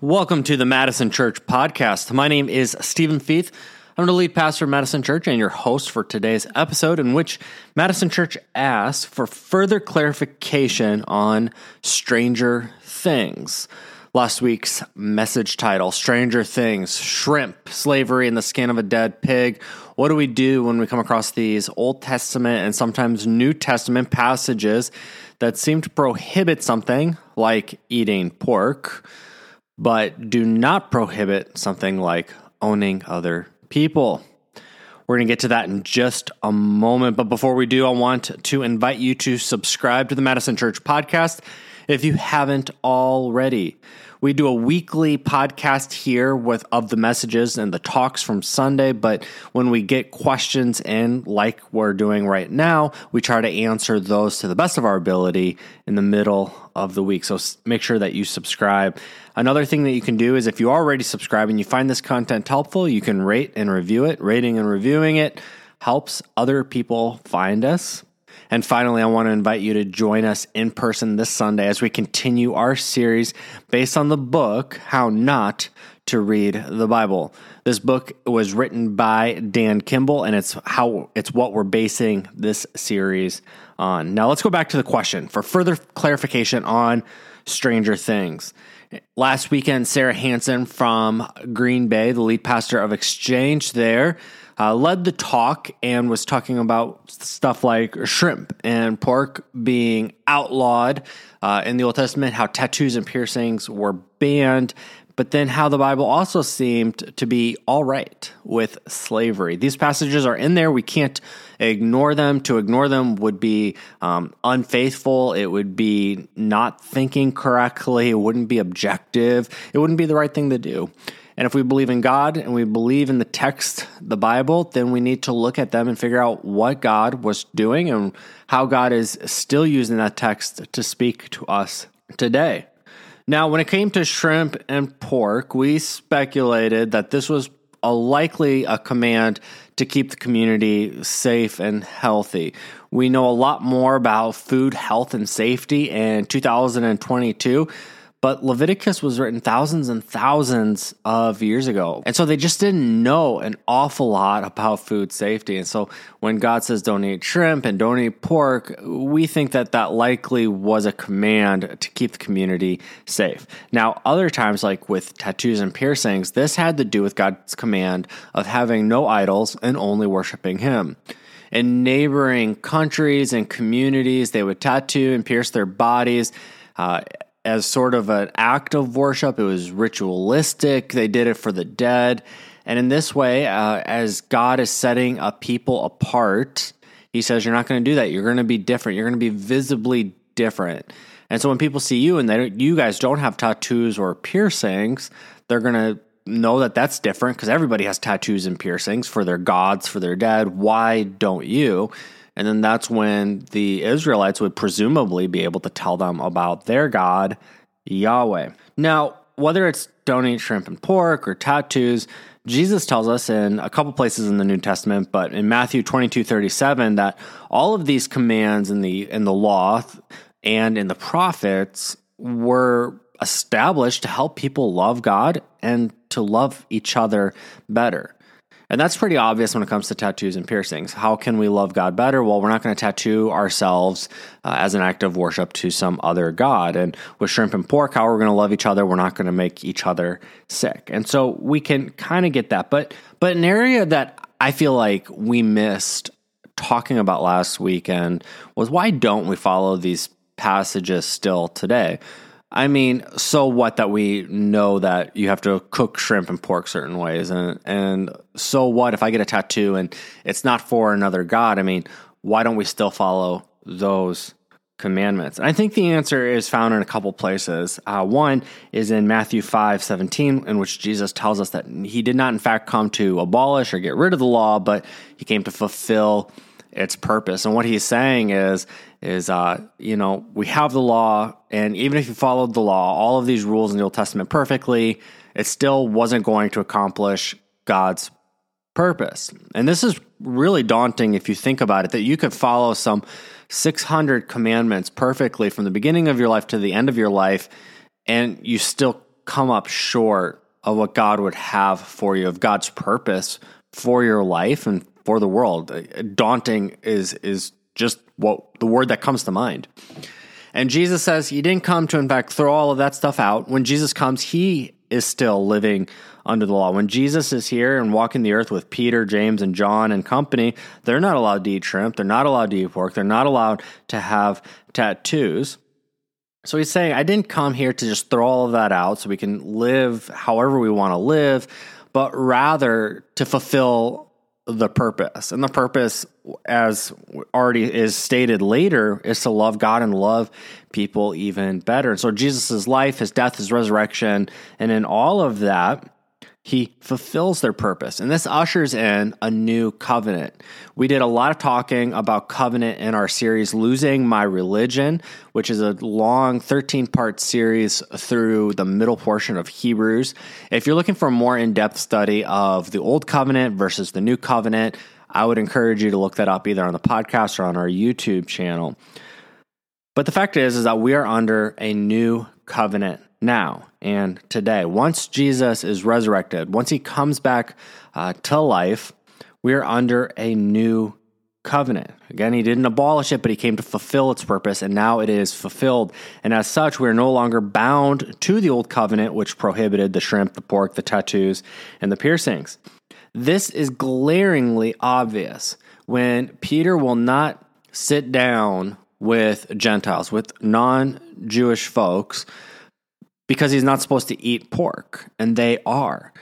Welcome to the Madison Church podcast. My name is Stephen Feith. I'm the lead pastor of Madison Church and your host for today's episode, in which Madison Church asks for further clarification on Stranger Things. Last week's message title Stranger Things, Shrimp, Slavery in the Skin of a Dead Pig. What do we do when we come across these Old Testament and sometimes New Testament passages that seem to prohibit something like eating pork? But do not prohibit something like owning other people. We're going to get to that in just a moment. But before we do, I want to invite you to subscribe to the Madison Church podcast if you haven't already. We do a weekly podcast here with of the messages and the talks from Sunday, but when we get questions in like we're doing right now, we try to answer those to the best of our ability in the middle of the week. So make sure that you subscribe. Another thing that you can do is if you are already subscribed and you find this content helpful, you can rate and review it. Rating and reviewing it helps other people find us. And finally, I want to invite you to join us in person this Sunday as we continue our series based on the book, How Not to Read the Bible. This book was written by Dan Kimball, and it's how it's what we're basing this series on. Now, let's go back to the question for further clarification on Stranger Things. Last weekend, Sarah Hanson from Green Bay, the lead pastor of Exchange there, uh, led the talk and was talking about stuff like shrimp and pork being outlawed uh, in the Old Testament, how tattoos and piercings were banned, but then how the Bible also seemed to be all right with slavery. These passages are in there. We can't ignore them. To ignore them would be um, unfaithful. It would be not thinking correctly. It wouldn't be objective. It wouldn't be the right thing to do. And if we believe in God and we believe in the text, the Bible, then we need to look at them and figure out what God was doing and how God is still using that text to speak to us today. Now, when it came to shrimp and pork, we speculated that this was a likely a command to keep the community safe and healthy. We know a lot more about food health and safety in 2022 but Leviticus was written thousands and thousands of years ago. And so they just didn't know an awful lot about food safety. And so when God says don't eat shrimp and don't eat pork, we think that that likely was a command to keep the community safe. Now, other times, like with tattoos and piercings, this had to do with God's command of having no idols and only worshiping Him in neighboring countries and communities, they would tattoo and pierce their bodies. Uh, as sort of an act of worship. It was ritualistic. They did it for the dead. And in this way, uh, as God is setting a people apart, He says, You're not going to do that. You're going to be different. You're going to be visibly different. And so when people see you and they you guys don't have tattoos or piercings, they're going to know that that's different because everybody has tattoos and piercings for their gods, for their dead. Why don't you? And then that's when the Israelites would presumably be able to tell them about their God, Yahweh. Now, whether it's don't eat shrimp and pork or tattoos, Jesus tells us in a couple places in the New Testament, but in Matthew 22 37, that all of these commands in the in the law and in the prophets were established to help people love God and to love each other better. And that's pretty obvious when it comes to tattoos and piercings. How can we love God better? Well, we're not going to tattoo ourselves uh, as an act of worship to some other God. And with shrimp and pork, how are we're going to love each other, we're not going to make each other sick. And so we can kind of get that. But but an area that I feel like we missed talking about last weekend was why don't we follow these passages still today? I mean, so what that we know that you have to cook shrimp and pork certain ways, and and so what if I get a tattoo and it's not for another god? I mean, why don't we still follow those commandments? And I think the answer is found in a couple places. Uh, one is in Matthew five seventeen, in which Jesus tells us that he did not, in fact, come to abolish or get rid of the law, but he came to fulfill its purpose. And what he's saying is, is uh, you know, we have the law, and even if you followed the law, all of these rules in the Old Testament perfectly, it still wasn't going to accomplish God's purpose. And this is really daunting if you think about it that you could follow some 600 commandments perfectly from the beginning of your life to the end of your life, and you still come up short of what God would have for you, of God's purpose for your life and for the world. Daunting is is just what the word that comes to mind. And Jesus says he didn't come to, in fact, throw all of that stuff out. When Jesus comes, he is still living under the law. When Jesus is here and walking the earth with Peter, James, and John and company, they're not allowed to eat shrimp. They're not allowed to eat pork. They're not allowed to have tattoos. So he's saying, I didn't come here to just throw all of that out so we can live however we want to live, but rather to fulfill the purpose. And the purpose, as already is stated later, is to love God and love people even better. And so Jesus' life, his death, his resurrection, and in all of that, he fulfills their purpose. And this ushers in a new covenant. We did a lot of talking about covenant in our series, Losing My Religion, which is a long 13 part series through the middle portion of Hebrews. If you're looking for a more in depth study of the Old Covenant versus the New Covenant, I would encourage you to look that up either on the podcast or on our YouTube channel. But the fact is, is that we are under a new covenant now and today. Once Jesus is resurrected, once he comes back uh, to life, we are under a new covenant. Again, he didn't abolish it, but he came to fulfill its purpose, and now it is fulfilled. And as such, we are no longer bound to the old covenant, which prohibited the shrimp, the pork, the tattoos, and the piercings. This is glaringly obvious when Peter will not sit down with Gentiles, with non Jewish folks, because he's not supposed to eat pork, and they are.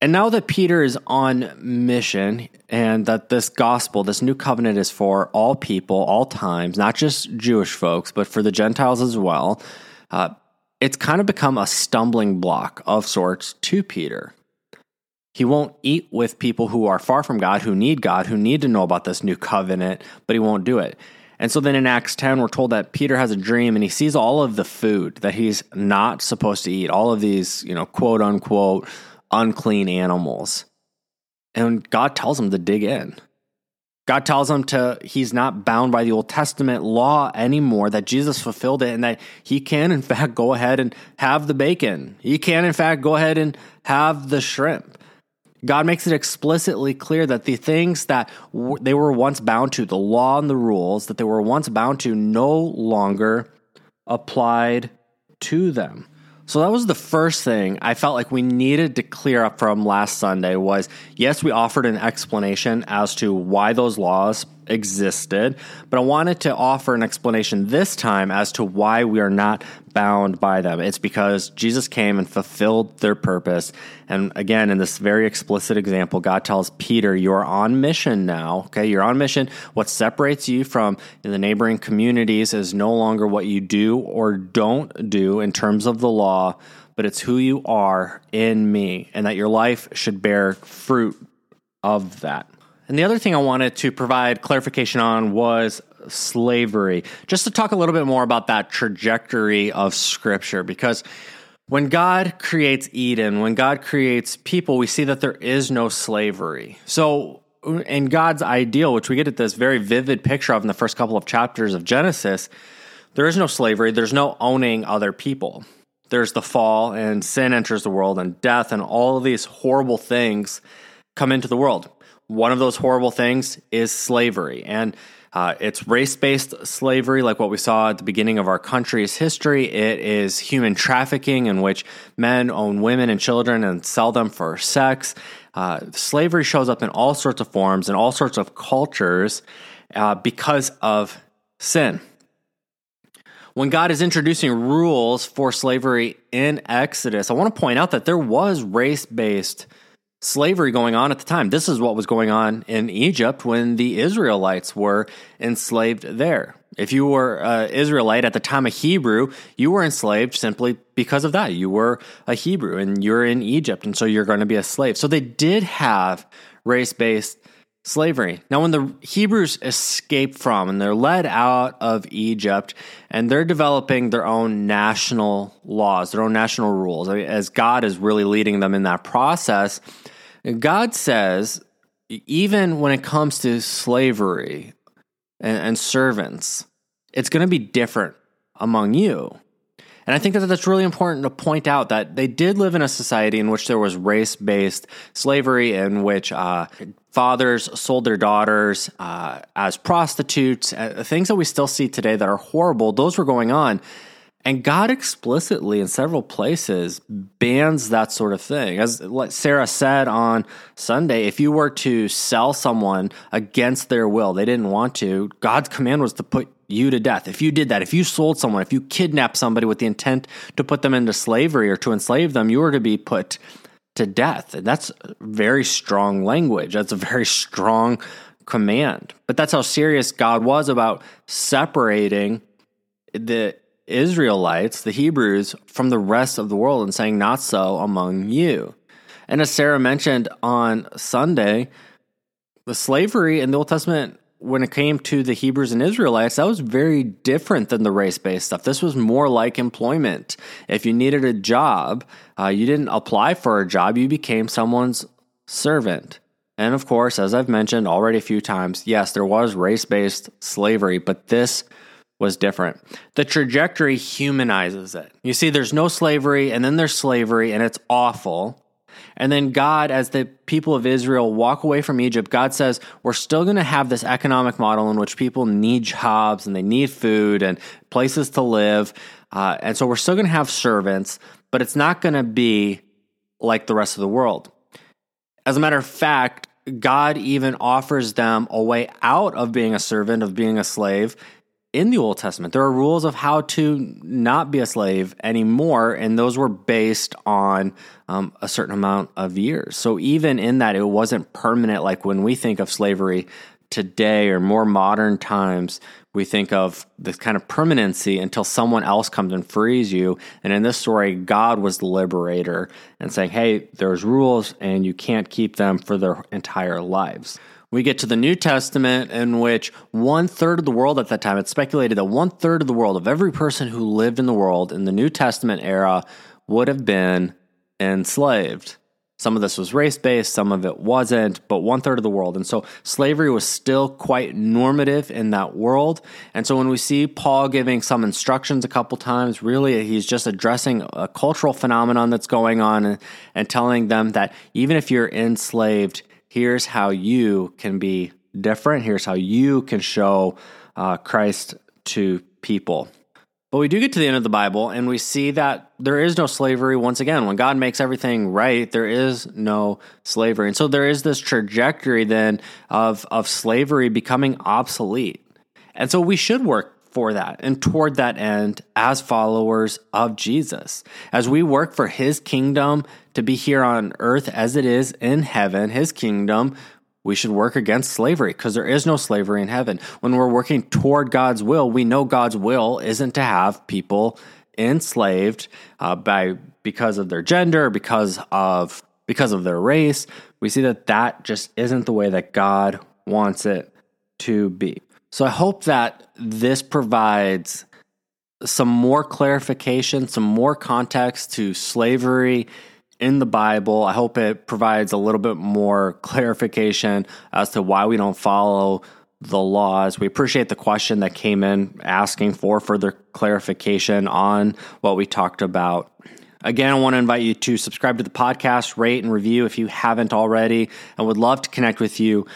And now that Peter is on mission and that this gospel, this new covenant is for all people, all times, not just Jewish folks, but for the Gentiles as well, uh, it's kind of become a stumbling block of sorts to Peter. He won't eat with people who are far from God, who need God, who need to know about this new covenant, but he won't do it. And so then in Acts 10, we're told that Peter has a dream and he sees all of the food that he's not supposed to eat, all of these, you know, quote unquote, unclean animals. And God tells him to dig in. God tells him to, he's not bound by the Old Testament law anymore, that Jesus fulfilled it, and that he can, in fact, go ahead and have the bacon. He can, in fact, go ahead and have the shrimp. God makes it explicitly clear that the things that w- they were once bound to, the law and the rules that they were once bound to, no longer applied to them. So that was the first thing I felt like we needed to clear up from last Sunday was yes, we offered an explanation as to why those laws existed, but I wanted to offer an explanation this time as to why we are not bound by them. It's because Jesus came and fulfilled their purpose. And again, in this very explicit example, God tells Peter, You're on mission now. Okay, you're on mission. What separates you from the neighboring communities is no longer what you do or don't do in terms of the law, but it's who you are in me, and that your life should bear fruit of that. And the other thing I wanted to provide clarification on was slavery. Just to talk a little bit more about that trajectory of scripture, because when God creates Eden, when God creates people, we see that there is no slavery. So, in God's ideal, which we get at this very vivid picture of in the first couple of chapters of Genesis, there is no slavery, there's no owning other people. There's the fall, and sin enters the world, and death, and all of these horrible things come into the world. One of those horrible things is slavery. And uh, it's race based slavery, like what we saw at the beginning of our country's history. It is human trafficking, in which men own women and children and sell them for sex. Uh, slavery shows up in all sorts of forms and all sorts of cultures uh, because of sin. When God is introducing rules for slavery in Exodus, I want to point out that there was race based slavery going on at the time. This is what was going on in Egypt when the Israelites were enslaved there. If you were an Israelite at the time of Hebrew, you were enslaved simply because of that. You were a Hebrew and you're in Egypt, and so you're going to be a slave. So they did have race based slavery. Now, when the Hebrews escape from and they're led out of Egypt and they're developing their own national laws, their own national rules, as God is really leading them in that process, God says, even when it comes to slavery and, and servants, it's going to be different among you. And I think that that's really important to point out that they did live in a society in which there was race based slavery, in which uh, fathers sold their daughters uh, as prostitutes, uh, things that we still see today that are horrible. Those were going on. And God explicitly, in several places, bans that sort of thing. As Sarah said on Sunday, if you were to sell someone against their will, they didn't want to, God's command was to put you to death. If you did that, if you sold someone, if you kidnapped somebody with the intent to put them into slavery or to enslave them, you were to be put to death. And that's very strong language. That's a very strong command. But that's how serious God was about separating the Israelites, the Hebrews, from the rest of the world and saying, Not so among you. And as Sarah mentioned on Sunday, the slavery in the Old Testament, when it came to the Hebrews and Israelites, that was very different than the race based stuff. This was more like employment. If you needed a job, uh, you didn't apply for a job, you became someone's servant. And of course, as I've mentioned already a few times, yes, there was race based slavery, but this was different. The trajectory humanizes it. You see, there's no slavery, and then there's slavery, and it's awful. And then God, as the people of Israel walk away from Egypt, God says, We're still going to have this economic model in which people need jobs and they need food and places to live. Uh, and so we're still going to have servants, but it's not going to be like the rest of the world. As a matter of fact, God even offers them a way out of being a servant, of being a slave, in the Old Testament. There are rules of how to not be a slave anymore, and those were based on um, a certain amount of years. So even in that, it wasn't permanent like when we think of slavery today or more modern times. We think of this kind of permanency until someone else comes and frees you. And in this story, God was the liberator and saying, hey, there's rules and you can't keep them for their entire lives. We get to the New Testament, in which one third of the world at that time, it's speculated that one third of the world, of every person who lived in the world in the New Testament era, would have been enslaved. Some of this was race based, some of it wasn't, but one third of the world. And so slavery was still quite normative in that world. And so when we see Paul giving some instructions a couple times, really he's just addressing a cultural phenomenon that's going on and, and telling them that even if you're enslaved, here's how you can be different. Here's how you can show uh, Christ to people. But we do get to the end of the Bible and we see that there is no slavery once again. When God makes everything right, there is no slavery. And so there is this trajectory then of, of slavery becoming obsolete. And so we should work for that and toward that end as followers of Jesus. As we work for his kingdom to be here on earth as it is in heaven, his kingdom, we should work against slavery because there is no slavery in heaven. When we're working toward God's will, we know God's will isn't to have people enslaved uh, by because of their gender, because of because of their race. We see that that just isn't the way that God wants it to be. So I hope that this provides some more clarification, some more context to slavery in the Bible. I hope it provides a little bit more clarification as to why we don't follow the laws. We appreciate the question that came in asking for further clarification on what we talked about. Again, I want to invite you to subscribe to the podcast, rate and review if you haven't already, and would love to connect with you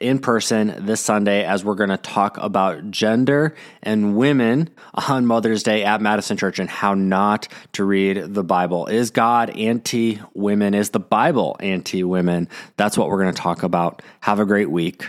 in person this Sunday as we're going to talk about gender and women on Mother's Day at Madison Church and how not to read the Bible. Is God anti women? Is the Bible anti women? That's what we're going to talk about. Have a great week.